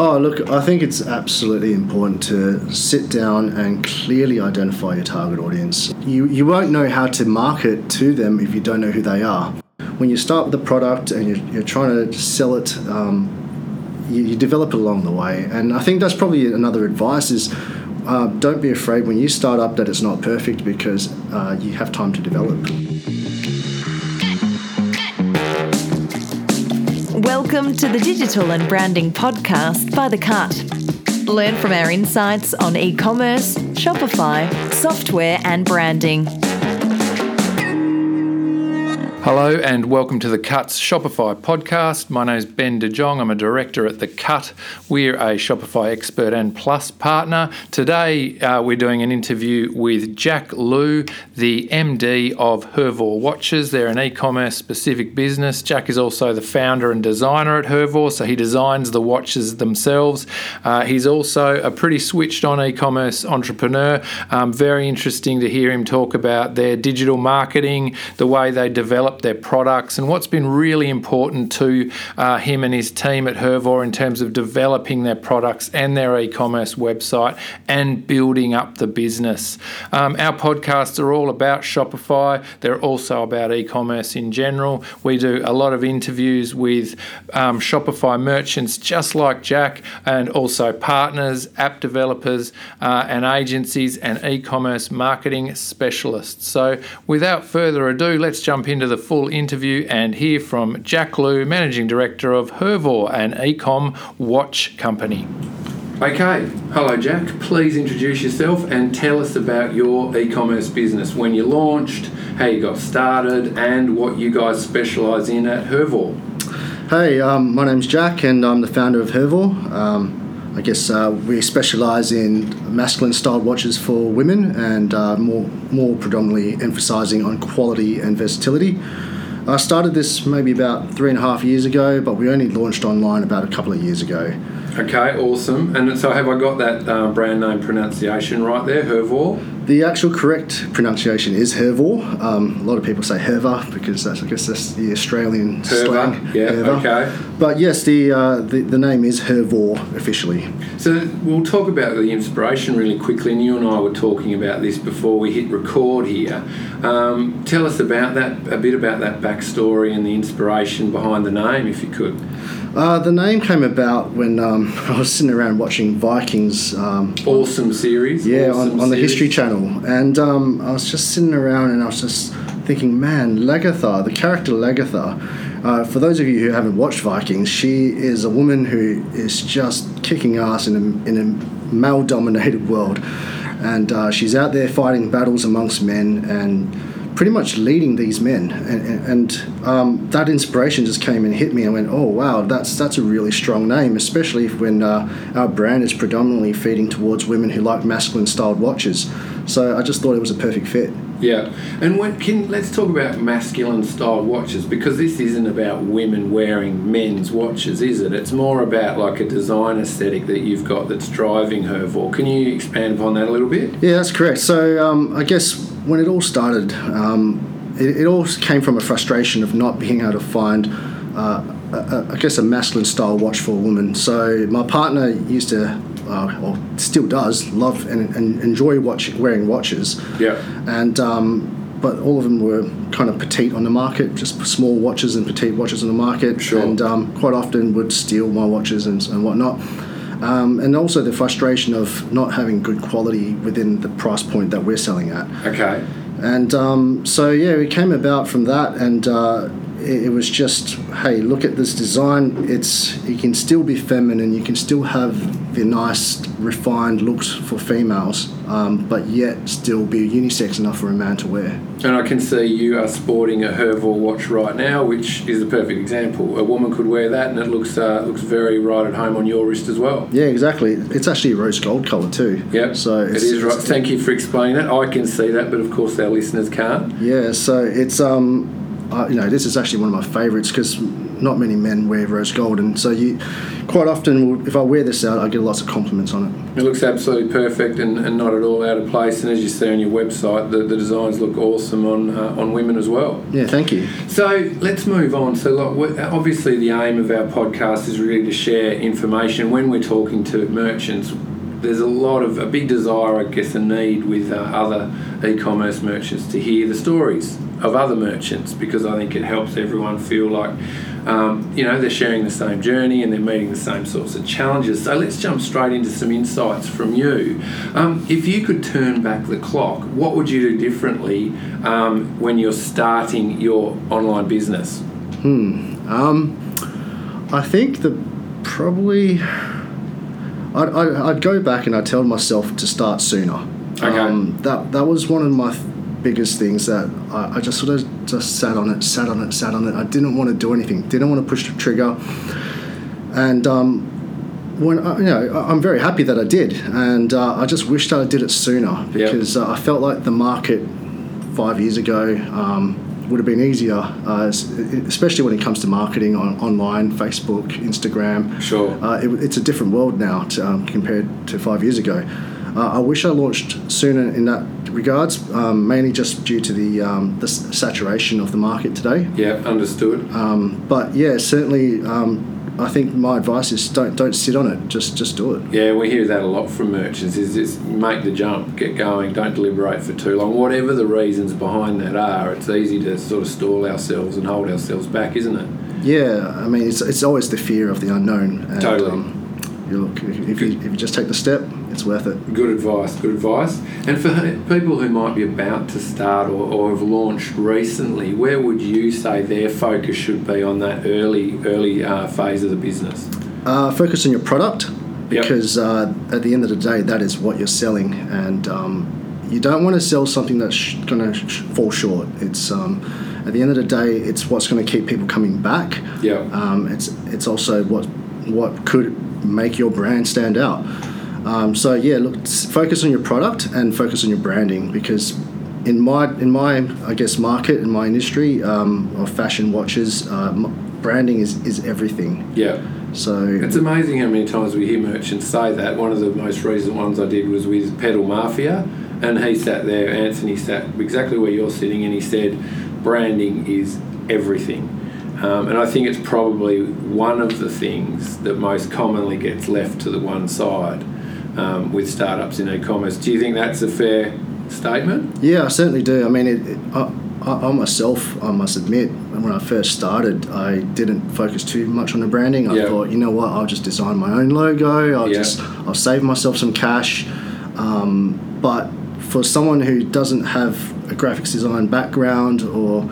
Oh, look, I think it's absolutely important to sit down and clearly identify your target audience. You, you won't know how to market to them if you don't know who they are. When you start with the product and you're, you're trying to sell it, um, you, you develop it along the way. And I think that's probably another advice is uh, don't be afraid when you start up that it's not perfect because uh, you have time to develop. Welcome to the Digital and Branding Podcast by The Cut. Learn from our insights on e commerce, Shopify, software, and branding. Hello and welcome to the Cut's Shopify podcast. My name is Ben De Jong. I'm a director at the Cut. We're a Shopify expert and plus partner. Today uh, we're doing an interview with Jack Lu, the MD of Hervor Watches. They're an e-commerce specific business. Jack is also the founder and designer at Hervor, so he designs the watches themselves. Uh, he's also a pretty switched on e-commerce entrepreneur. Um, very interesting to hear him talk about their digital marketing, the way they develop their products, and what's been really important to uh, him and his team at Hervor in terms of developing their products and their e commerce website and building up the business. Um, our podcasts are all about Shopify, they're also about e commerce in general. We do a lot of interviews with um, Shopify merchants just like Jack, and also partners, app developers, uh, and agencies and e commerce marketing specialists. So, without further ado, let's jump into the full interview and hear from Jack Lu, Managing Director of Hervor, an ecom watch company. Okay, hello Jack. Please introduce yourself and tell us about your e commerce business, when you launched, how you got started, and what you guys specialise in at Hervor. Hey, um, my name's Jack, and I'm the founder of Hervor. Um, I guess uh, we specialise in masculine styled watches for women and uh, more, more predominantly emphasising on quality and versatility. I started this maybe about three and a half years ago, but we only launched online about a couple of years ago. Okay, awesome. And so, have I got that uh, brand name pronunciation right there, Hervor? The actual correct pronunciation is Hervor. Um, a lot of people say Herva because that's, I guess that's the Australian Herva, slang. yeah, Herva. okay. But yes, the, uh, the the name is Hervor officially. So we'll talk about the inspiration really quickly. And you and I were talking about this before we hit record here. Um, tell us about that, a bit about that backstory and the inspiration behind the name, if you could. Uh, the name came about when um, I was sitting around watching Vikings. Um, Awesome series. yeah, awesome on, on the series. History Channel, and um, I was just sitting around and I was just thinking, man, Lagertha, the character Lagertha. Uh, for those of you who haven't watched Vikings, she is a woman who is just kicking ass in a, in a male-dominated world, and uh, she's out there fighting battles amongst men and pretty much leading these men. And, and, um, that inspiration just came and hit me. I went, oh wow, that's that's a really strong name, especially if when uh, our brand is predominantly feeding towards women who like masculine-styled watches. So I just thought it was a perfect fit. Yeah, and when, can let's talk about masculine-styled watches because this isn't about women wearing men's watches, is it? It's more about like a design aesthetic that you've got that's driving Hervor. Can you expand upon that a little bit? Yeah, that's correct. So um, I guess when it all started, um, it, it all came from a frustration of not being able to find, uh, a, a, I guess, a masculine style watch for a woman. So my partner used to, uh, or still does, love and, and enjoy watch, wearing watches. Yeah. And um, but all of them were kind of petite on the market, just small watches and petite watches on the market, Sure. and um, quite often would steal my watches and, and whatnot. Um, and also the frustration of not having good quality within the price point that we're selling at. Okay. And um, so, yeah, it came about from that, and uh, it, it was just, hey, look at this design. It's you can still be feminine. You can still have the nice, refined looks for females, um, but yet still be unisex enough for a man to wear. And I can see you are sporting a Hervor watch right now, which is a perfect example. A woman could wear that, and it looks uh, looks very right at home on your wrist as well. Yeah, exactly. It's actually a rose gold color too. Yep. So it it's, right. Thank you for explaining that. I can see that, but of course our listeners can't. Yeah, so it's um, you know, this is actually one of my favourites because not many men wear rose gold, and so you quite often, if I wear this out, I get lots of compliments on it. It looks absolutely perfect and, and not at all out of place. And as you see on your website, the, the designs look awesome on uh, on women as well. Yeah, thank you. So let's move on. So, look, obviously, the aim of our podcast is really to share information when we're talking to merchants. There's a lot of a big desire, I guess, a need with uh, other e-commerce merchants to hear the stories of other merchants because I think it helps everyone feel like um, you know they're sharing the same journey and they're meeting the same sorts of challenges. So let's jump straight into some insights from you. Um, if you could turn back the clock, what would you do differently um, when you're starting your online business? Hmm. Um, I think that probably I'd, I'd, I'd, go back and I'd tell myself to start sooner. Okay. Um, that that was one of my biggest things that I, I, just sort of just sat on it, sat on it, sat on it. I didn't want to do anything, didn't want to push the trigger, and um, when I, you know, I'm very happy that I did, and uh, I just wish that I did it sooner because yep. uh, I felt like the market five years ago. Um, would have been easier, uh, especially when it comes to marketing on online, Facebook, Instagram. Sure. Uh, it, it's a different world now to, um, compared to five years ago. Uh, I wish I launched sooner in that regards, um, mainly just due to the um, the saturation of the market today. Yeah, understood. Um, but yeah, certainly, um, I think my advice is don't don't sit on it. Just just do it. Yeah, we hear that a lot from merchants. Is just make the jump, get going, don't deliberate for too long. Whatever the reasons behind that are, it's easy to sort of stall ourselves and hold ourselves back, isn't it? Yeah, I mean, it's it's always the fear of the unknown. And, totally. Um, you look, if you, if you just take the step, it's worth it. Good advice, good advice. And for people who might be about to start or, or have launched recently, where would you say their focus should be on that early early uh, phase of the business? Uh, focus on your product because yep. uh, at the end of the day, that is what you're selling, and um, you don't want to sell something that's sh- going to sh- fall short. It's um, at the end of the day, it's what's going to keep people coming back. Yeah. Um, it's it's also what what could make your brand stand out. Um, so yeah, look, focus on your product and focus on your branding because in my in my I guess market in my industry um, of fashion watches, uh, branding is is everything. Yeah. So it's amazing how many times we hear merchants say that. One of the most recent ones I did was with Pedal Mafia, and he sat there. Anthony sat exactly where you're sitting, and he said, "Branding is everything." Um, and I think it's probably one of the things that most commonly gets left to the one side um, with startups in e-commerce. Do you think that's a fair statement? Yeah, I certainly do. I mean, it, it, I, I, myself, I must admit, when I first started, I didn't focus too much on the branding. I thought, you know what, I'll just design my own logo. I'll just, I'll save myself some cash. Um, but for someone who doesn't have a graphics design background or,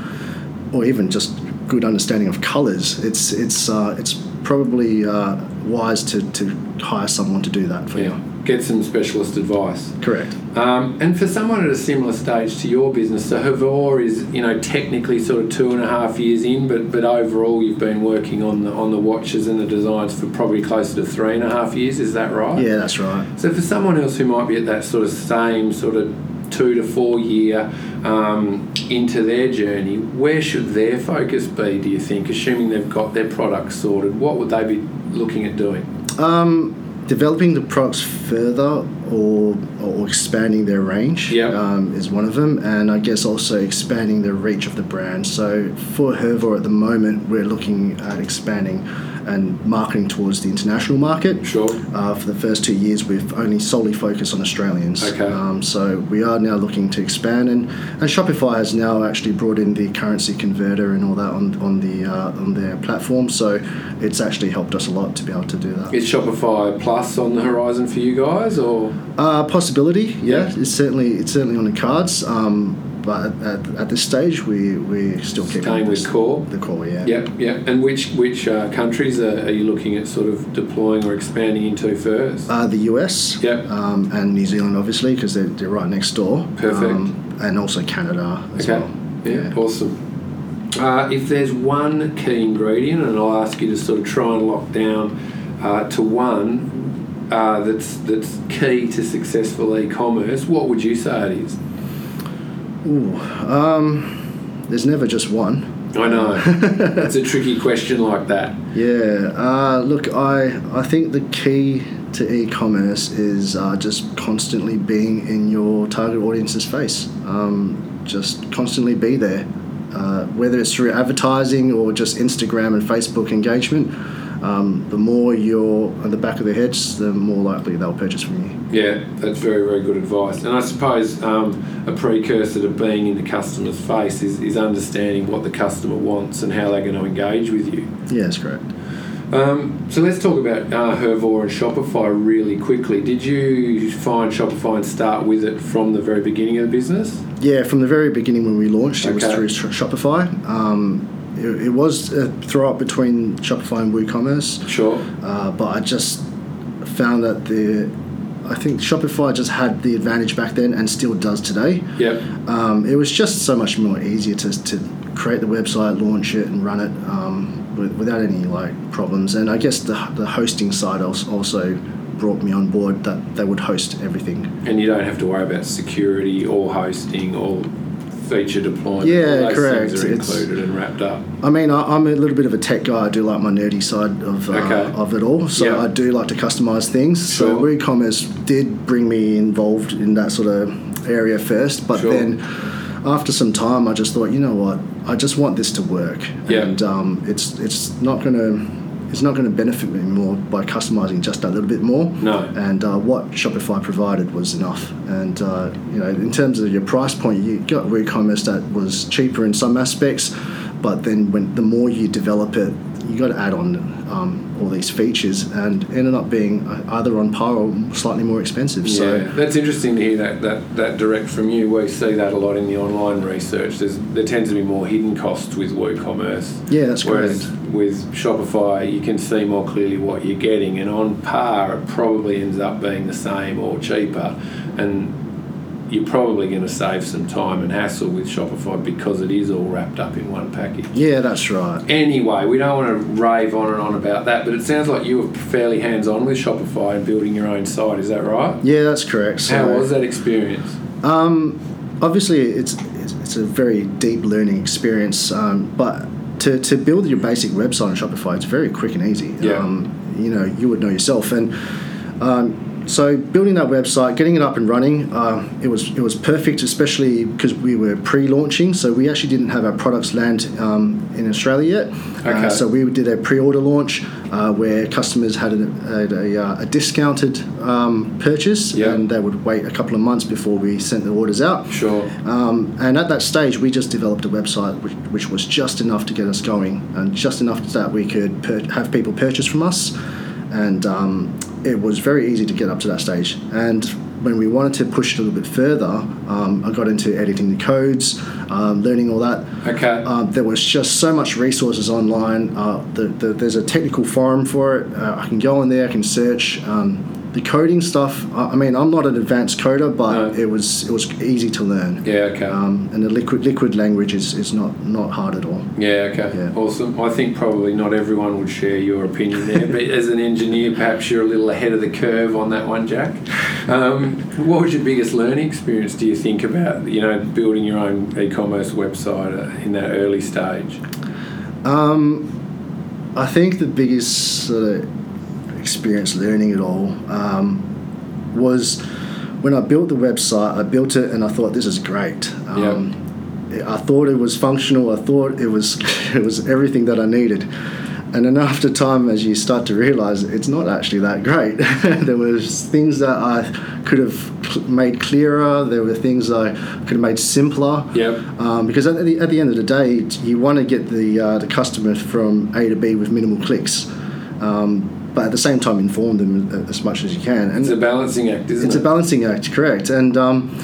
or even just good understanding of colors, it's it's uh, it's probably uh, wise to, to hire someone to do that for yeah. you get some specialist advice. Correct. Um, and for someone at a similar stage to your business, so Hervor is you know technically sort of two and a half years in, but but overall you've been working on the on the watches and the designs for probably closer to three and a half years. Is that right? Yeah, that's right. So for someone else who might be at that sort of same sort of two to four year um, into their journey, where should their focus be? Do you think, assuming they've got their products sorted, what would they be looking at doing? Um, developing the products further or, or expanding their range yep. um, is one of them, and I guess also expanding the reach of the brand. So for Hervor at the moment, we're looking at expanding and marketing towards the international market. Sure. Uh, for the first two years, we've only solely focused on Australians. Okay. Um, so we are now looking to expand, and, and Shopify has now actually brought in the currency converter and all that on on the uh, on their platform. So it's actually helped us a lot to be able to do that. Is Shopify Plus on the horizon for you guys, or uh, possibility? Yeah, yeah, it's certainly it's certainly on the cards. Um, but at, at, this stage, we we still keep staying with core. The core, yeah. Yep, yep. And which which uh, countries are, are, you looking at sort of deploying or expanding into first? Uh, the US. Yep. Um, and New Zealand, obviously, because they're, they're right next door. Perfect. Um, and also Canada as okay. well. Yeah, yeah. awesome. Uh, if there's one key ingredient, and I'll ask you to sort of try and lock down uh, to one uh, that's that's key to successful e-commerce, what would you say it is? Ooh, um, there's never just one. I know. it's a tricky question like that. Yeah. Uh, look, I I think the key to e-commerce is uh, just constantly being in your target audience's face. Um, just constantly be there, uh, whether it's through advertising or just Instagram and Facebook engagement. Um, the more you're at the back of their heads, the more likely they'll purchase from you. Yeah, that's very, very good advice. And I suppose um, a precursor to being in the customer's face is, is understanding what the customer wants and how they're going to engage with you. Yeah, that's correct. Um, so let's talk about uh, Hervor and Shopify really quickly. Did you find Shopify and start with it from the very beginning of the business? Yeah, from the very beginning when we launched, it was through Shopify. Um, it, it was a throw up between Shopify and WooCommerce. Sure. Uh, but I just found that the I think Shopify just had the advantage back then and still does today. Yep. Um, it was just so much more easier to, to create the website, launch it, and run it um, with, without any like problems. And I guess the, the hosting side als- also brought me on board that they would host everything. And you don't have to worry about security or hosting or feature deployment. Yeah, correct. Things are It's- included and wrapped up. I mean, I, I'm a little bit of a tech guy. I do like my nerdy side of uh, Okay. of it all. So Yeah. I do like to customize things. So Sure. WooCommerce did bring me involved in that sort of area first, but Sure. then after some time, I just thought, you know what, I just want this to work, Yeah. and um, it's it's not gonna. It's not going to benefit me more by customizing just a little bit more. No. And uh, what Shopify provided was enough. And uh, you know, in terms of your price point, you got WooCommerce that was cheaper in some aspects, but then when the more you develop it, you got to add on um, all these features, and ended up being uh, either on par or slightly more expensive. So yeah, that's interesting to hear that, that, that direct from you. We see that a lot in the online research. There's, there tends to be more hidden costs with WooCommerce. Yeah, that's Whereas correct. with Shopify, you can see more clearly what you're getting, and on par, it probably ends up being the same or cheaper. And you're probably going to save some time and hassle with Shopify because it is all wrapped up in one package. yeah, that's right. Anyway, we don't want to rave on and on about that, but it sounds like you were fairly hands on with Shopify and building your own site. Is that right? Yeah, that's correct. So, How was that experience? Um, obviously, it's, it's it's a very deep learning experience, um, but to, to build your basic website on Shopify, it's very quick and easy. Yeah. Um, you know, you would know yourself, and um, so building that website, getting it up and running, uh, it was it was perfect, especially because we were pre-launching. So we actually didn't have our products land um, in Australia yet. Okay. Uh, so we did a pre-order launch uh, where customers had a, had a, uh, a discounted um, purchase, Yeah. and they would wait a couple of months before we sent the orders out. Sure. Um, and at that stage, we just developed a website which, which was just enough to get us going, and just enough that we could pur- have people purchase from us. And um, it was very easy to get up to that stage. And when we wanted to push it a little bit further, um, I got into editing the codes, um, learning all that. Okay. Um, there was just so much resources online. Uh, the, the, there's a technical forum for it. Uh, I can go in there. I can search. Um, the coding stuff. I I mean, I'm not an advanced coder, but No. it was it was easy to learn. yeah. Okay. Um, and the liquid liquid language is, is not not hard at all. yeah. Okay. yeah. Awesome. I think probably not everyone would share your opinion there, but as an engineer, perhaps you're a little ahead of the curve on that one, Jack. Um, what was your biggest learning experience? Do you think about you know building your own e-commerce website uh, in that early stage? Um, I think the biggest of experience learning it all um, was when I built the website. I built it and I thought this is great. Um, I thought it was functional. I thought it was it was everything that I needed. And then after time, as you start to realize, it's not actually that great. there was things that I could have made clearer. There were things I could have made simpler. Yep. Um, because at the, at the end of the day, you want to get the uh, the customer from A to B with minimal clicks, um, but at the same time inform them as much as you can. And It's a balancing act, isn't it's it? It's a balancing act, correct? And um,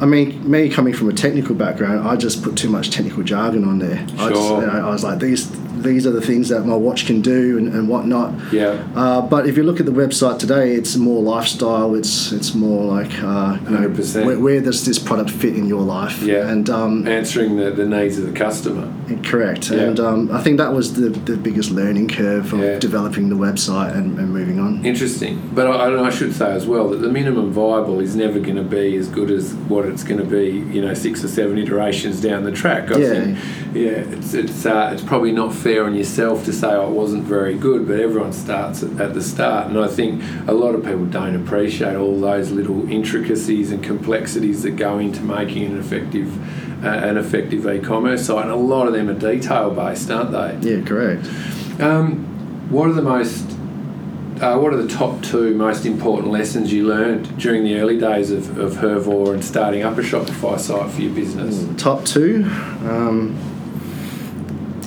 I mean, me coming from a technical background, I just put too much technical jargon on there. I, just, Sure. you know, I was like, these these are the things that my watch can do and, and whatnot. Yeah. Uh, but if you look at the website today, it's more lifestyle. It's it's more like uh, you know, 100%. where, where does this product fit in your life? Yeah. And um, Answering the, the needs of the customer. correct. Yeah. And um, I think that was the, the biggest learning curve of Yeah. developing the website and, and moving on. Interesting, but I, I should say as well that the minimum viable is never going to be as good as what it's going to be. You know, six or seven iterations down the track. I Yeah. think, yeah, it's it's uh, it's probably not fair on yourself to say oh, it wasn't very good, but everyone starts at, at the start, and I think a lot of people don't appreciate all those little intricacies and complexities that go into making an effective. Uh, an effective e-commerce site, and a lot of them are detail based, aren't they? Yeah, correct. Um, what are the most, uh, what are the top two most important lessons you learned during the early days of, of Hervor and starting up a Shopify site for your business? Top two. Um,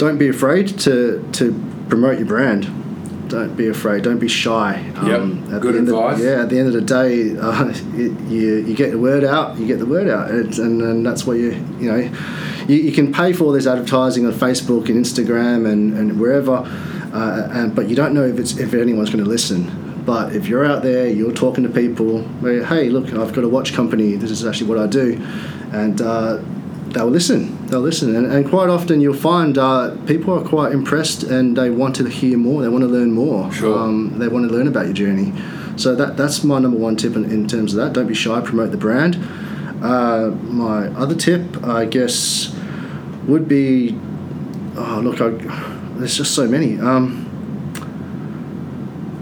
don't be afraid to to promote your brand. Don't be afraid. Don't be shy. Um, Yep, at good advice. Of, yeah, at the end of the day, uh, it, you you get the word out. You get the word out, and, and, and that's what you you know. You, you can pay for all this advertising on Facebook and Instagram and, and wherever, uh, and but you don't know if it's if anyone's going to listen. But if you're out there, you're talking to people. Hey, look, I've got a watch company. This is actually what I do, and uh, they'll listen. They'll listen, and, and quite often you'll find uh, people are quite impressed and they want to hear more. They want to learn more. Sure. Um, they want to learn about your journey. So that that's my number one tip in, in terms of that. Don't be shy. Promote the brand. Uh, my other tip, I guess, would be. Oh, look, I, there's just so many. Um,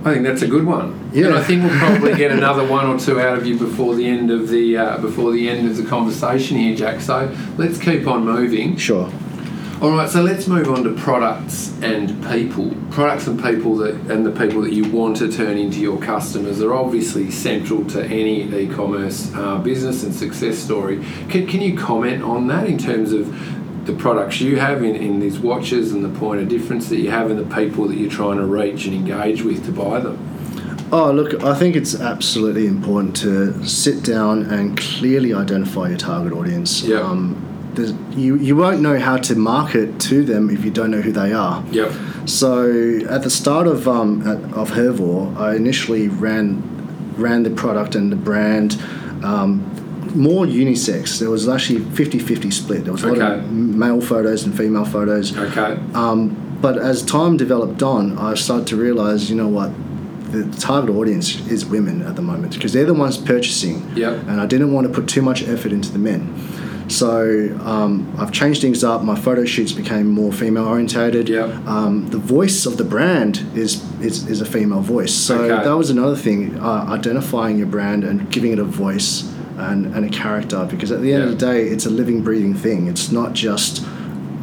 I think that's a good one. Yeah. And I think we'll probably get another one or two out of you before the end of the uh, before the end of the conversation here, Jack. So let's keep on moving. sure. All right, so let's move on to products and people. Products and people that and the people that you want to turn into your customers are obviously central to any e-commerce uh, business and success story. Can, can you comment on that in terms of the products you have in, in these watches and the point of difference that you have and the people that you're trying to reach and engage with to buy them? Oh, look, I think it's absolutely important to sit down and clearly identify your target audience. Yeah. Um, you, you won't know how to market to them if you don't know who they are. Yep. So at the start of um, at, of Hervor, I initially ran ran the product and the brand um, more unisex. There was actually 50-50 split. There was a lot Okay. of male photos and female photos. Okay. Um, but as time developed on, I started to realize, you know what, the target audience is women at the moment because they're the ones purchasing. Yep. And I didn't want to put too much effort into the men. So um, I've changed things up. My photo shoots became more female orientated. Yep. Um, the voice of the brand is, is, is a female voice. So Okay. that was another thing, uh, identifying your brand and giving it a voice and, and a character because at the end Yeah. of the day, it's a living, breathing thing. It's not just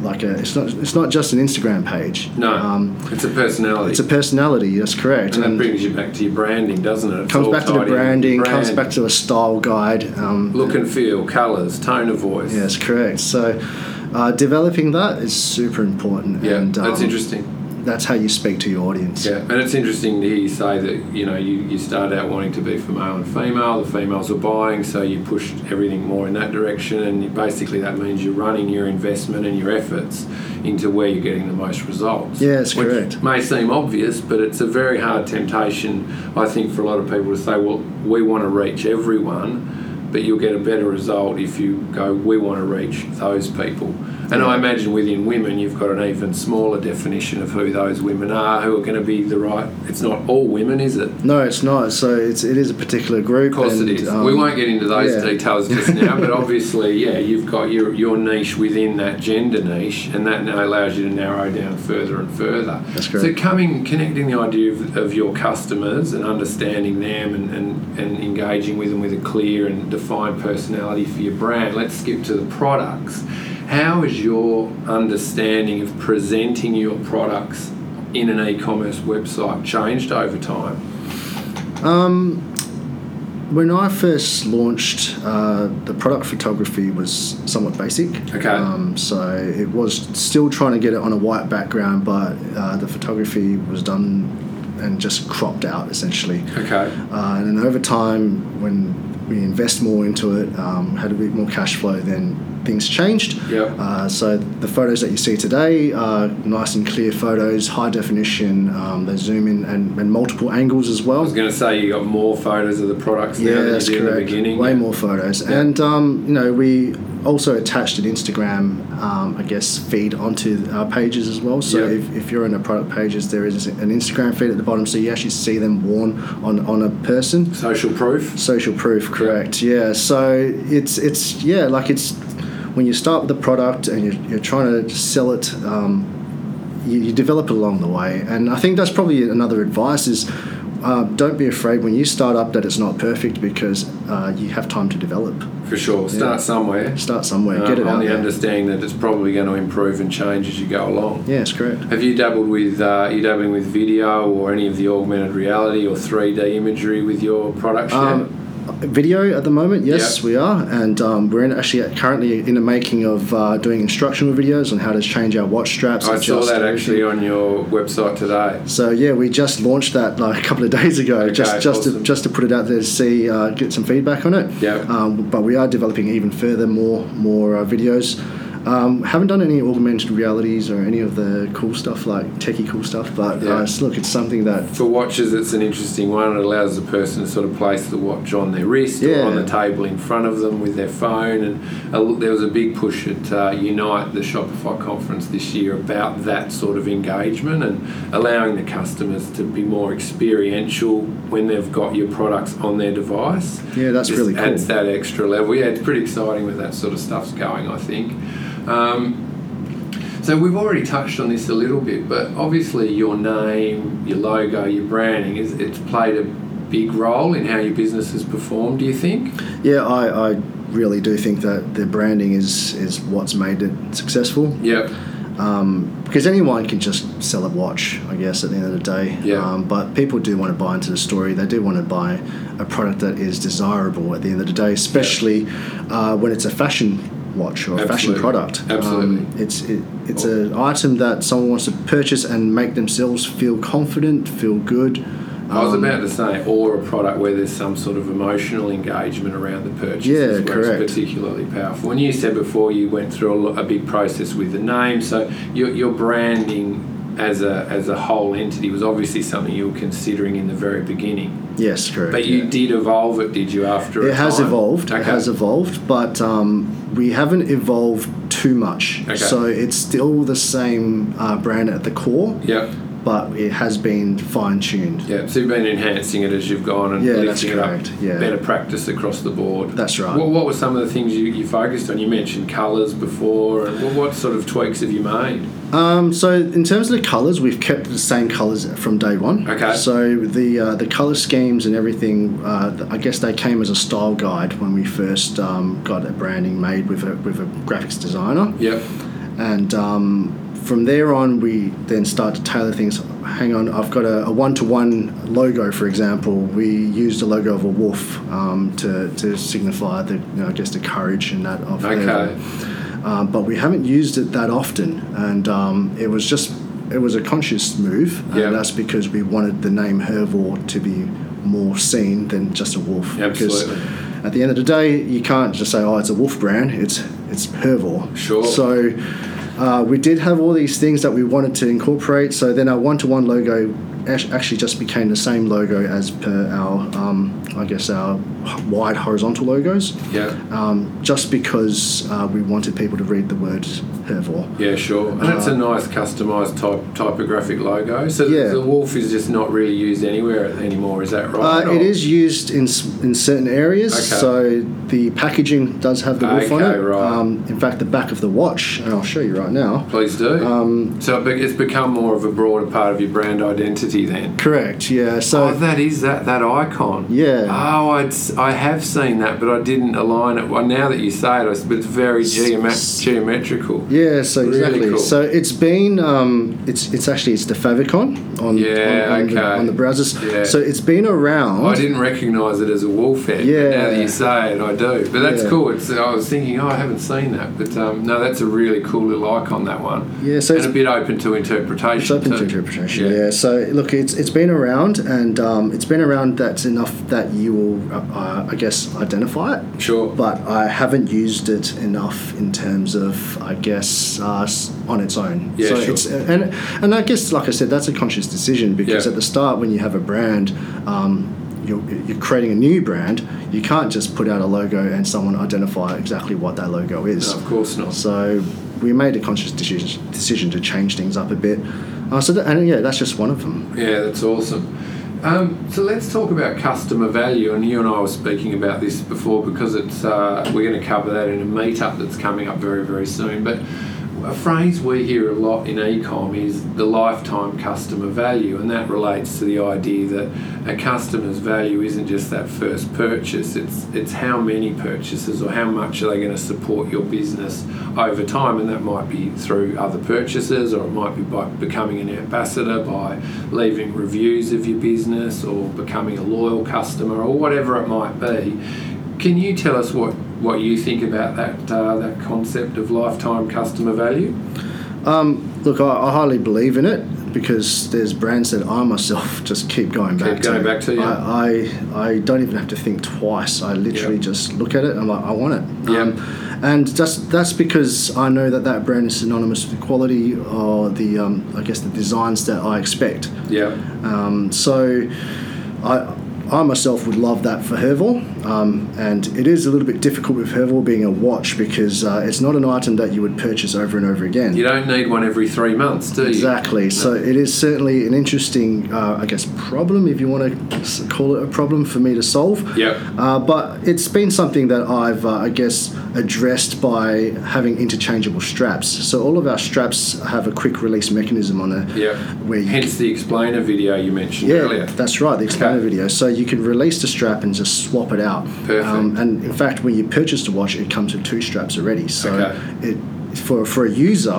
like a it's not it's not just an Instagram page. No, um, it's a personality. it's a personality. That's correct. and that brings you back to your branding, doesn't it? It's comes back to the branding. Comes back to a style guide. Um, look and feel, colours, tone of voice. yes, correct. So uh, developing that is super important. Yeah, and, that's um, interesting. That's how you speak to your audience. Yeah, and it's interesting to hear you say that you know you, you started out wanting to be for male and female. The females were buying, so you pushed everything more in that direction, and you, basically that means you're running your investment and your efforts into where you're getting the most results. Yeah, that's which correct. May seem obvious, but it's a very hard temptation, I think, for a lot of people to say, "Well, we want to reach everyone," but you'll get a better result if you go, "We want to reach those people." And I imagine within women, you've got an even smaller definition of who those women are, who are going to be the right. It's not all women, is it? No, it's not. So it's it is a particular group. Of course and, it is. um, we won't get into those yeah. details just now, but obviously, yeah, you've got your, your niche within that gender niche, and that now allows you to narrow down further and further. That's So coming, connecting the idea of, of your customers and understanding them and, and, and engaging with them with a clear and defined personality for your brand. Let's skip to the products. How has your understanding of presenting your products in an e-commerce website changed over time? When I first launched, uh, the product photography was somewhat basic. Okay. Um, so it was still trying to get it on a white background, but uh, the photography was done and just cropped out essentially. Okay. Uh, and then over time, when we invest more into it, um, had a bit more cash flow, then things changed. Yep. Uh, so the photos that you see today are nice and clear photos, high definition. Um, they zoom in and, and multiple angles as well. I was going to say you got more photos of the products now than you did in the beginning. Way more photos, Yeah. and um, you know we also attached an Instagram, um, I guess, feed onto our pages as well. So Yeah. if, if you're in a product pages, there is an Instagram feed at the bottom, so you actually see them worn on on a person. Social proof. Social proof, correct? Yeah. So it's it's yeah, like it's when you start with the product and you're, you're trying to sell it. Um, you, you develop it along the way, and I think that's probably another advice is. Uh, don't be afraid when you start up that it's not perfect because uh, you have time to develop. For sure. Start Yeah. somewhere. Start somewhere, Um, get it on out the there. understanding that it's probably going to improve and change as you go along. Yes, correct. Have you dabbled with uh, you dabbling with video or any of the augmented reality or 3D imagery with your products yet? Video at the moment, yes, Yeah. we are, and um, we're in actually currently in the making of uh, doing instructional videos on how to change our watch straps. I saw that actually on your website today. So yeah, we just launched that like a couple of days ago, Okay, just just awesome. to just to put it out there to see uh, get some feedback on it. Yeah. Um, but we are developing even further more more uh, videos. Um, haven't done any augmented realities or any of the cool stuff like techie cool stuff, but Yeah. uh, it's- look, it's something that For watches, it's an interesting one. It allows the person to sort of place the watch on their wrist or on the table in front of them with their phone. And uh, there was a big push at uh, Unite, the Shopify conference this year, about that sort of engagement and allowing the customers to be more experiential when they've got your products on their device. Yeah, that's Just really cool. Adds that extra level. Yeah, it's pretty exciting with that sort of stuff's going. I think. Um, so we've already touched on this a little bit, but obviously your name, your logo, your branding is it's played a big role in how your business has performed. Do you think? yeah, I, I really do think that the branding is is what's made it successful. Yep. um, because anyone can just sell a watch, I guess, at the end of the day. Yeah. Um, but people do want to buy into the story. They do want to buy a product that is desirable at the end of the day, especially uh, when it's a fashion watch or a fashion product. Absolutely. Um, it's it, it's an item that someone wants to purchase and make themselves feel confident, feel good. I was Um, about to say, or a product where there's some sort of emotional engagement around the purchase. Yeah, where correct. It's particularly powerful. And you said before you went through a, a big process with the name, so your, your branding as a as a whole entity was obviously something you were considering in the very beginning. Yes, correct. But you yeah. did evolve it, did you? After It has time? evolved. Okay. It has evolved, but um, we haven't evolved too much. Okay. So it's still the same uh, brand at the core, Yep. But it has been fine tuned. Yeah, so you've been enhancing it as you've gone and Yeah, lifting it up. yeah. Better practice across the board. That's right. What, what were some of the things you, you focused on? You mentioned colours before, and what, what sort of tweaks have you made? Um, so in terms of the colours, we've kept the same colours from day one. Okay. So the uh, the colour schemes and everything, uh, I guess they came as a style guide when we first um, got a branding made with a with a graphics designer. Yep. and um, from there on we then start to tailor things. Hang on i've got a, a one-to-one logo for example. We used the logo of a wolf um, to, to signify the you know, i guess the courage and that of Okay. the, um, but we haven't used it that often. And um, it was just it was a conscious move. And that's because we wanted the name hervor to be more seen than just a wolf. Absolutely. because at the end of the day you can't just say oh it's a wolf brand. It's it's hervor Sure. so uh, we did have all these things that we wanted to incorporate. So then our one-to-one logo act- actually just became the same logo as per our, um, I guess, our wide horizontal logos. Yeah. Um, just because uh, we wanted people to read the word Hervor. Yeah, sure. And it's a nice customised type typographic logo. So Uh, Yeah. the wolf is just not really used anywhere anymore. Is that right? Uh, it is used in in certain areas. Okay. So the packaging does have the wolf on Okay, it. right. Um, in fact, the back of the watch, and I'll show you right now. Please do. Um, so it's become more of a broader part of your brand identity then. Correct. Yeah. So oh, that is that that icon. Yeah. Oh, I'd, I have seen that, but I didn't align it. Well, now that you say it, I s- but it's very geoma- geometrical. Yeah, so Really exactly. cool. So it's been um, it's it's actually it's the favicon on Yeah, on, on, the, okay. on the browsers. Yeah. So it's been around. I didn't recognise it as a wolf head. Yeah. now that you say it, I do. But that's Yeah. cool. It's, I was thinking, oh, I haven't seen that. But um, no, that's a really cool little icon, that one. Yeah, so and it's- a bit open to interpretation. It's open to too. interpretation. Yeah. So look, look, it's it's been around, and um, it's been around that's enough that you will, uh, I guess, identify it. Sure. But I haven't used it enough in terms of, I guess, uh, on its own. Yeah, so sure. it's and and I guess, like I said, that's a conscious decision because Yeah. at the start, when you have a brand. Um, you're, you're creating a new brand. You can't just put out a logo and someone identify exactly what that logo is. No, of course not. So we made a conscious decision, decision to change things up a bit. Uh, so that, and yeah, that's just one of them. Yeah, that's awesome. Um, so let's talk about customer value, and you and I were speaking about this before because it's uh, we're going to cover that in a meetup that's coming up very very soon. But a phrase we hear a lot in ecom is the lifetime customer value, and that relates to the idea that a customer's value isn't just that first purchase; it's it's how many purchases or how much are they going to support your business over time, and that might be through other purchases, or it might be by becoming an ambassador, by leaving reviews of your business, or becoming a loyal customer, or whatever it might be. Can you tell us what, what you think about that uh, that concept of lifetime customer value? Look, I, I highly believe in it because there's brands that I myself just keep going back going to. back to, yeah. I, I, I don't even have to think twice. I literally Yeah. just look at it and I'm like, I want it. Yeah. and just that's because I know that that brand is synonymous with the quality or the, um, I guess, the designs that I expect. Yeah, Um, so I, I myself would love that for Hervor, um, and it is a little bit difficult with Hervor being a watch because uh, it's not an item that you would purchase over and over again. you don't need one every three months, do you? Exactly. So it is certainly an interesting, uh, I guess, problem if you want to call it a problem for me to solve. Yep. Uh, but it's been something that I've, uh, I guess, addressed by having interchangeable straps. So all of our straps have a quick release mechanism on it. Yep. Where you Hence the explainer video you mentioned yeah, earlier. that's right, the explainer Okay. video. So you can release the strap and just swap it out. Um, Perfect. and in fact, when you purchase the watch, it comes with two straps already. So Okay. it for for a user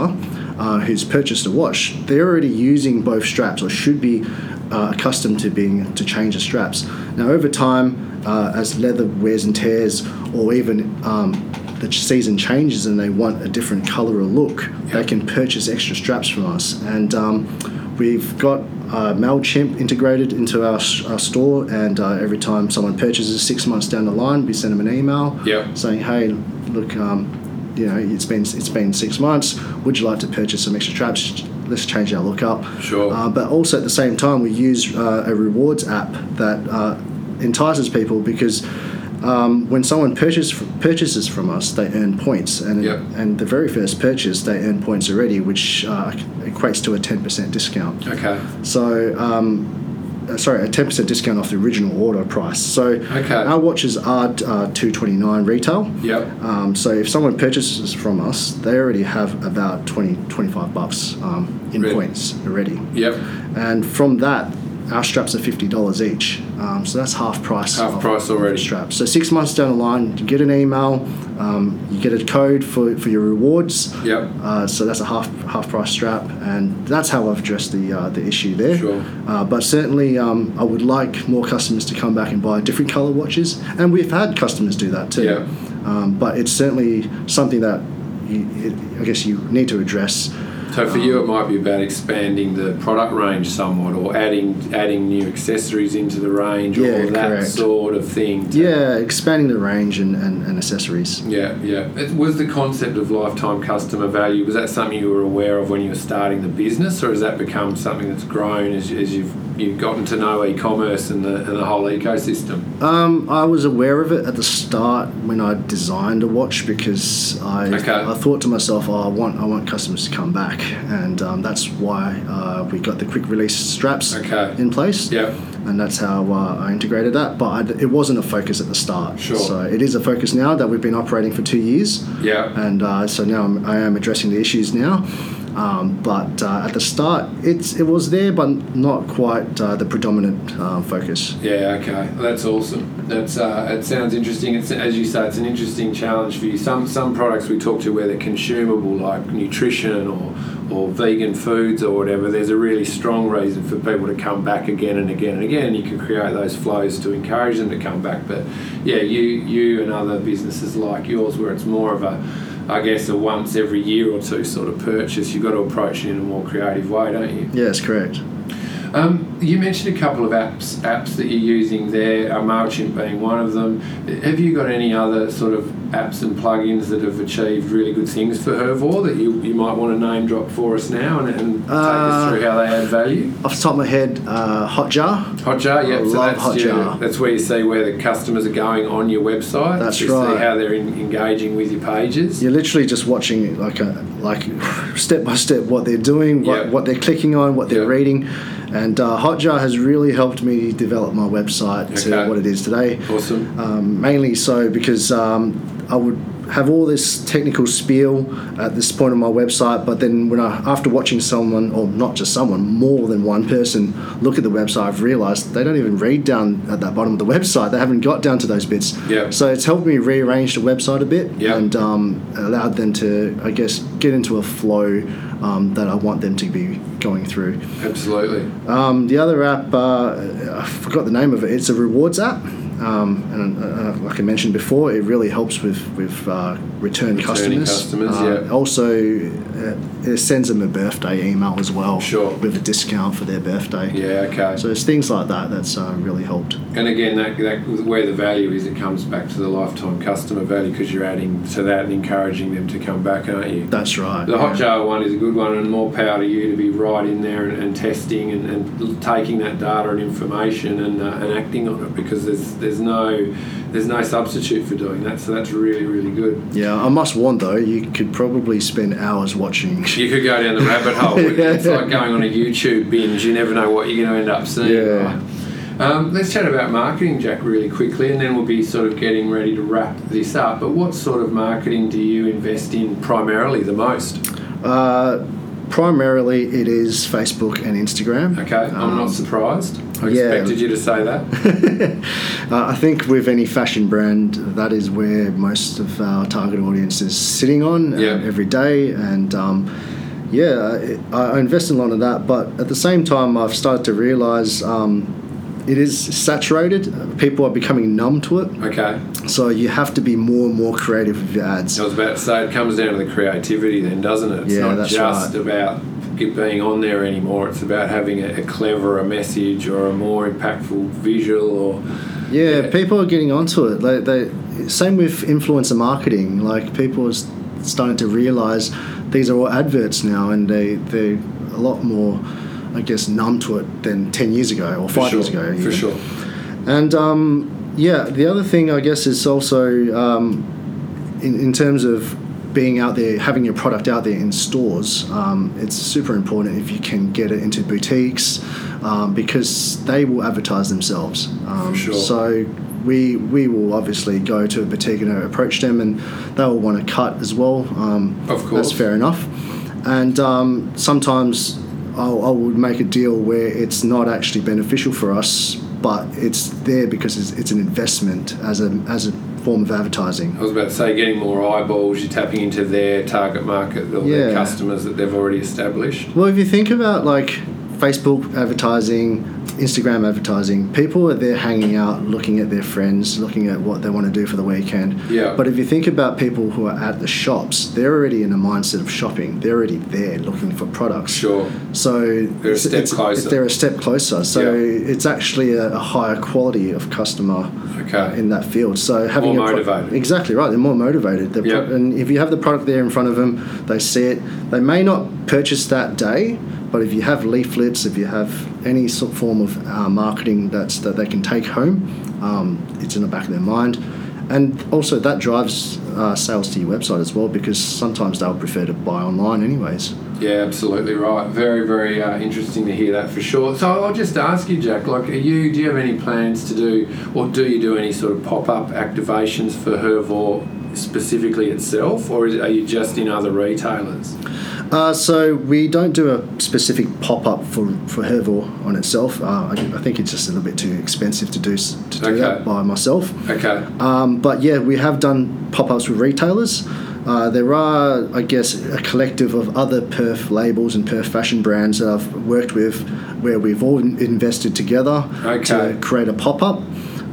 uh, who's purchased a watch, they're already using both straps or should be uh, accustomed to being to change the straps. Now, over time, uh, as leather wears and tears, or even um, the season changes and they want a different color or look, they can purchase extra straps from us. And um, we've got uh, MailChimp integrated into our, our store, and uh, every time someone purchases six months down the line, we send them an email Yep. saying, "Hey, look, um, you know, it's been it's been six months. Would you like to purchase some extra traps? Let's change our look up." Sure. Uh, but also at the same time, we use uh, a rewards app that uh, entices people because. Um, when someone purchase, purchases from us, they earn points, and Yep. and the very first purchase, they earn points already, which uh, equates to a ten percent discount. Okay. So, um, uh, sorry, a ten percent discount off the original order price. So, Okay. our watches are uh, two twenty nine retail. Yep. Um, so, if someone purchases from us, they already have about 20, 25 bucks um, in Really? points already. Yep. And from that, our straps are fifty dollars each. Um, so that's half price. Half price already. Straps. So six months down the line, you get an email, um, you get a code for, for your rewards. Yep. Uh, so that's a half half price strap, and that's how I've addressed the uh, the issue there. Sure. Uh, but certainly, um, I would like more customers to come back and buy different color watches, and we've had customers do that too. Yeah. Um, but it's certainly something that you, it, I guess you need to address. So for you, it might be about expanding the product range somewhat, or adding adding new accessories into the range, Yeah, or that correct. sort of thing. Yeah, expanding the range and, and, and accessories. Yeah, yeah. It was the concept of lifetime customer value. Was that something you were aware of when you were starting the business, or has that become something that's grown as, as you've you've gotten to know e-commerce and the and the whole ecosystem? Um, I was aware of it at the start when I designed a watch because I Okay. I thought to myself, oh, I want I want customers to come back, and um, that's why uh, we got the quick release straps Okay. in place. Yeah. And that's how uh, I integrated that, but I, it wasn't a focus at the start. Sure. So it is a focus now that we've been operating for two years, Yeah. and uh, so now I'm, I am addressing the issues now. Um, but uh, at the start, it's it was there, but not quite uh, the predominant uh, focus. Yeah, okay, that's awesome. That's uh, it sounds interesting. It's as you say, it's an interesting challenge for you. Some some products we talk to where they're consumable, like nutrition or or vegan foods or whatever. There's a really strong reason for people to come back again and again and again. You can create those flows to encourage them to come back. But yeah, you you and other businesses like yours, where it's more of a I guess a once every year or two sort of purchase. You've got to approach it in a more creative way, don't you? Yes, correct. Um, you mentioned a couple of apps apps that you're using there, uh, Mailchimp being one of them. Have you got any other sort of apps and plugins that have achieved really good things for Hervor that you, you might want to name drop for us now and, and take us Uh, through how they add value? Off the top of my head, uh, Hotjar. Hotjar, yep. I so love that's, your- Hotjar. that's where you see where the customers are going on your website. That's you right. see how they're in, engaging with your pages. You're literally just watching like a like step by step what they're doing, what, Yeah. what they're clicking on, what they're Yeah. reading, and uh, Hotjar has really helped me develop my website Okay. to what it is today. Awesome. Um, mainly so because um, I would have all this technical spiel at this point on my website, but then when I, after watching someone, or not just someone, more than one person look at the website, I've realised they don't even read down at that bottom of the website. They haven't got down to those bits. Yeah. So it's helped me rearrange the website a bit Yeah. and um, allowed them to, I guess, get into a flow um, that I want them to be going through. Absolutely. Um, the other app, uh, I forgot the name of it. It's a rewards app, um, and uh, like I mentioned before, it really helps with with uh, return customers. customers, Uh, yeah. Also, uh, it sends them a birthday email as well, Sure. with a discount for their birthday. Yeah, okay. So it's things like that that's uh, really helped. And again, that, that where the value is, it comes back to the lifetime customer value because you're adding to that and encouraging them to come back, aren't you? That's right. The yeah. Hotjar one is a good one, and more power to you to be right in there and, and testing and, and taking that data and information and, uh, and acting on it because there's there's no there's no substitute for doing that. So that's really really good. Yeah, I must warn though, you could probably spend hours watching. You could go down the rabbit hole. Yeah. It's like going on a YouTube binge. You never know what you're going to end up seeing. Yeah. Um, let's chat about marketing, Jack, really quickly, and then we'll be sort of getting ready to wrap this up. But what sort of marketing do you invest in primarily the most? Uh, primarily, it is Facebook and Instagram. Okay, I'm Um, not surprised. I yeah. expected you to say that. Uh, I think with any fashion brand, that is where most of our target audience is sitting on uh, Yeah. every day. And um, yeah, I I invest in a lot of that. But at the same time, I've started to realize um, it is saturated. People are becoming numb to it. Okay, So you have to be more and more creative with your ads. I was about to say it comes down to the creativity, then, doesn't it? It's Yeah, not that's just right. about it being on there anymore. It's about having a, a cleverer message or a more impactful visual or Yeah, Yeah. people are getting onto it. They, they, same with influencer marketing. Like people are starting to realize these are all adverts now, and they they're a lot more, I guess, numb to it than ten years ago or five sure, years ago. for sure. And um, yeah, the other thing I guess is also um, in, in terms of being out there, having your product out there in stores, um, it's super important if you can get it into boutiques um, because they will advertise themselves. Um, sure. So we we will obviously go to a boutique and approach them, and they will want to cut as well. Um, Of course. that's fair enough. And um, sometimes I'll, I would make a deal where it's not actually beneficial for us, but it's there because it's, it's an investment as a as a form of advertising. I was about to say, getting more eyeballs, you're tapping into their target market or their customers that they've already established. Well, if you think about like Facebook advertising, Instagram advertising, people are there hanging out, looking at their friends, looking at what they want to do for the weekend. Yeah. But if you think about people who are at the shops, they're already in a mindset of shopping. They're already there looking for products. Sure. So They're a step closer. They're a step closer. So Yeah. it's actually a, a higher quality of customer Okay. in that field. So having More a pro- exactly right. They're more motivated. They're pro- and if you have the product there in front of them, they see it. They may not purchase that day, but if you have leaflets, if you have any sort of form of uh, marketing that's that they can take home, um, it's in the back of their mind. And also that drives uh, sales to your website as well because sometimes they'll prefer to buy online anyways. Yeah, absolutely right. Very, very uh, interesting to hear that for sure. So I'll just ask you, Jack. Like, are you? Do you have any plans to do, or do you do any sort of pop-up activations for Hervor specifically itself, or is, are you just in other retailers? Uh, so we don't do a specific pop-up for, for Hervor on itself. Uh, I, I think it's just a little bit too expensive to do to do Okay. that by myself. Okay. Um, but yeah, we have done pop-ups with retailers. Uh, there are, I guess, a collective of other Perth labels and Perth fashion brands that I've worked with, where we've all invested together Okay. to create a pop-up.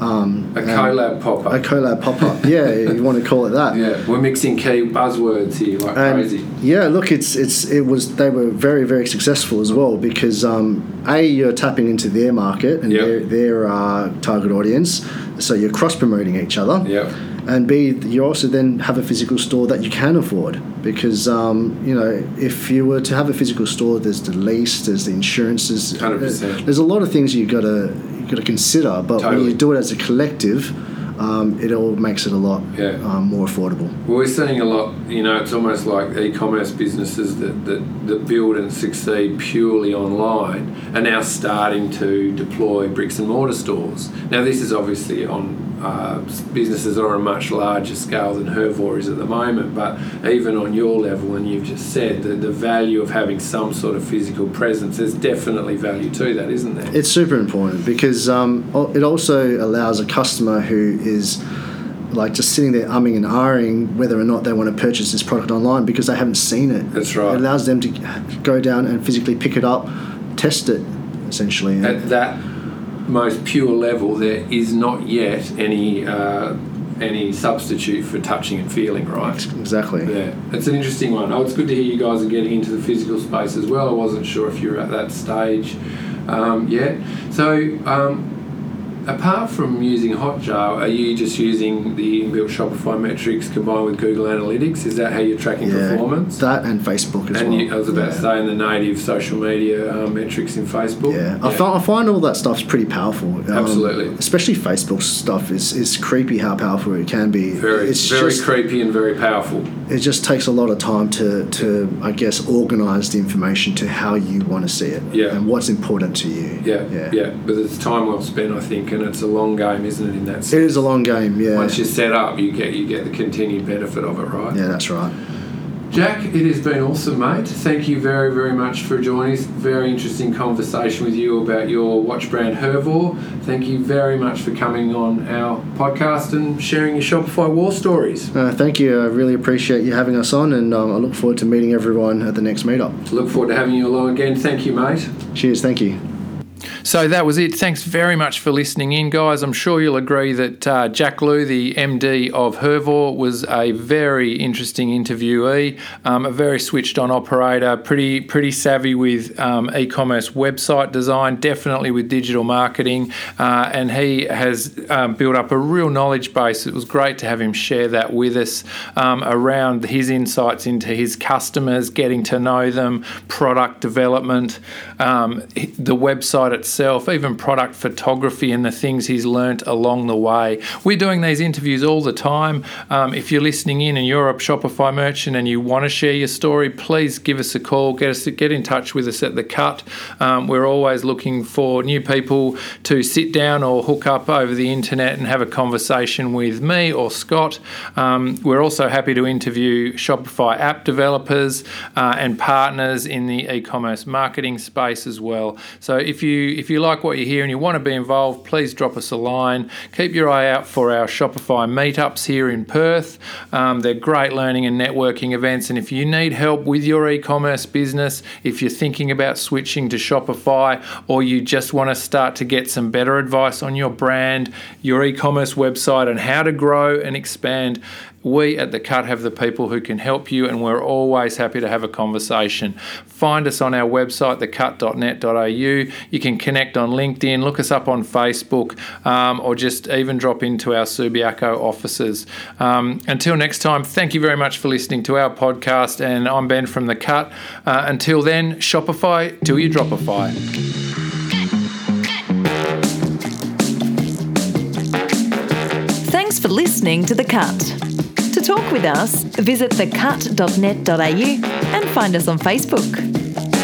Um, A collab pop up. A collab pop up. yeah, you want to call it that. Yeah, we're mixing key buzzwords here like And crazy. yeah, look, it's it's it was they were very very successful as well because um, a you're tapping into their market and Yep. their their uh, target audience, so you're cross promoting each other. Yep. And B, you also then have a physical store that you can afford because um, you know if you were to have a physical store, there's the lease, there's the insurances, there's 100%. there's a lot of things you gotta you gotta consider. But when you do it as a collective, um, it all makes it a lot Yeah. um, more affordable. Well, we're seeing a lot, you know, it's almost like e commerce businesses that, that, that build and succeed purely online are now starting to deploy bricks and mortar stores. Now, this is obviously on uh, businesses that are on a much larger scale than Hervor is at the moment, but even on your level, and you've just said the, the value of having some sort of physical presence, there's definitely value to that, isn't there? It's super important because um, it also allows a customer who is like just sitting there umming and ahhing whether or not they want to purchase this product online because they haven't seen it. That's right. It allows them to go down and physically pick it up, test it, essentially. At that most pure level, there is not yet any uh, any substitute for touching and feeling, right? exactly. Yeah, it's an interesting one. Oh, it's good to hear you guys are getting into the physical space as well. I wasn't sure if you were at that stage um, yet. So, um, apart from using Hotjar, are you just using the inbuilt Shopify metrics combined with Google Analytics? Is that how you're tracking Yeah, performance? that and Facebook as and well. you, I was about yeah. to say, in the native social media um, metrics in Facebook. Yeah, I, fi- I find all that stuff's pretty powerful. Um, Absolutely. Especially Facebook stuff is, is creepy how powerful it can be. Very, it's very just, creepy and very powerful. it just takes a lot of time to, to I guess, organise the information to how you want to see it Yeah. and what's important to you. Yeah, yeah. yeah, But it's time well spent, I think, and it's a long game, isn't it? In that sense. It is a long game, yeah. Once you're set up, you get you get the continued benefit of it, right? yeah, that's right. Jack, it has been awesome, mate. Thank you very, very much for joining us. Very interesting conversation with you about your watch brand Hervor. Thank you very much for coming on our podcast and sharing your Shopify war stories. Uh, thank you. I really appreciate you having us on, and um, I look forward to meeting everyone at the next meetup. Look forward to having you along again. Thank you, mate. Cheers. Thank you. So that was it. Thanks very much for listening in, guys. I'm sure you'll agree that uh, Jack Lu, the MD of Hervor, was a very interesting interviewee, um, a very switched on operator, pretty pretty savvy with um, e-commerce website design, definitely with digital marketing, uh, and he has um, built up a real knowledge base. It was great to have him share that with us um, around his insights into his customers, getting to know them, product development, um, the website itself, even product photography and the things he's learnt along the way. We're doing these interviews all the time. Um, if you're listening in and you're a Shopify merchant and you want to share your story, please give us a call. Get us get in touch with us at the Cut. Um, we're always looking for new people to sit down or hook up over the internet and have a conversation with me or Scott. Um, we're also happy to interview Shopify app developers uh, and partners in the e-commerce marketing space as well. So if you if you like what you hear and you want to be involved, please drop us a line. Keep your eye out for our Shopify meetups here in Perth. Um, they're great learning and networking events. And if you need help with your e-commerce business, if you're thinking about switching to Shopify, or you just want to start to get some better advice on your brand, your e-commerce website, and how to grow and expand, we at The Cut have the people who can help you, and we're always happy to have a conversation. Find us on our website, thecut.net.au. You can connect on LinkedIn, look us up on Facebook, um, or just even drop into our Subiaco offices. Um, until next time, thank you very much for listening to our podcast, and I'm Ben from The Cut. Uh, until then, Shopify till you dropify. Thanks for listening to The Cut. Talk with us, visit thecut.net.au and find us on Facebook.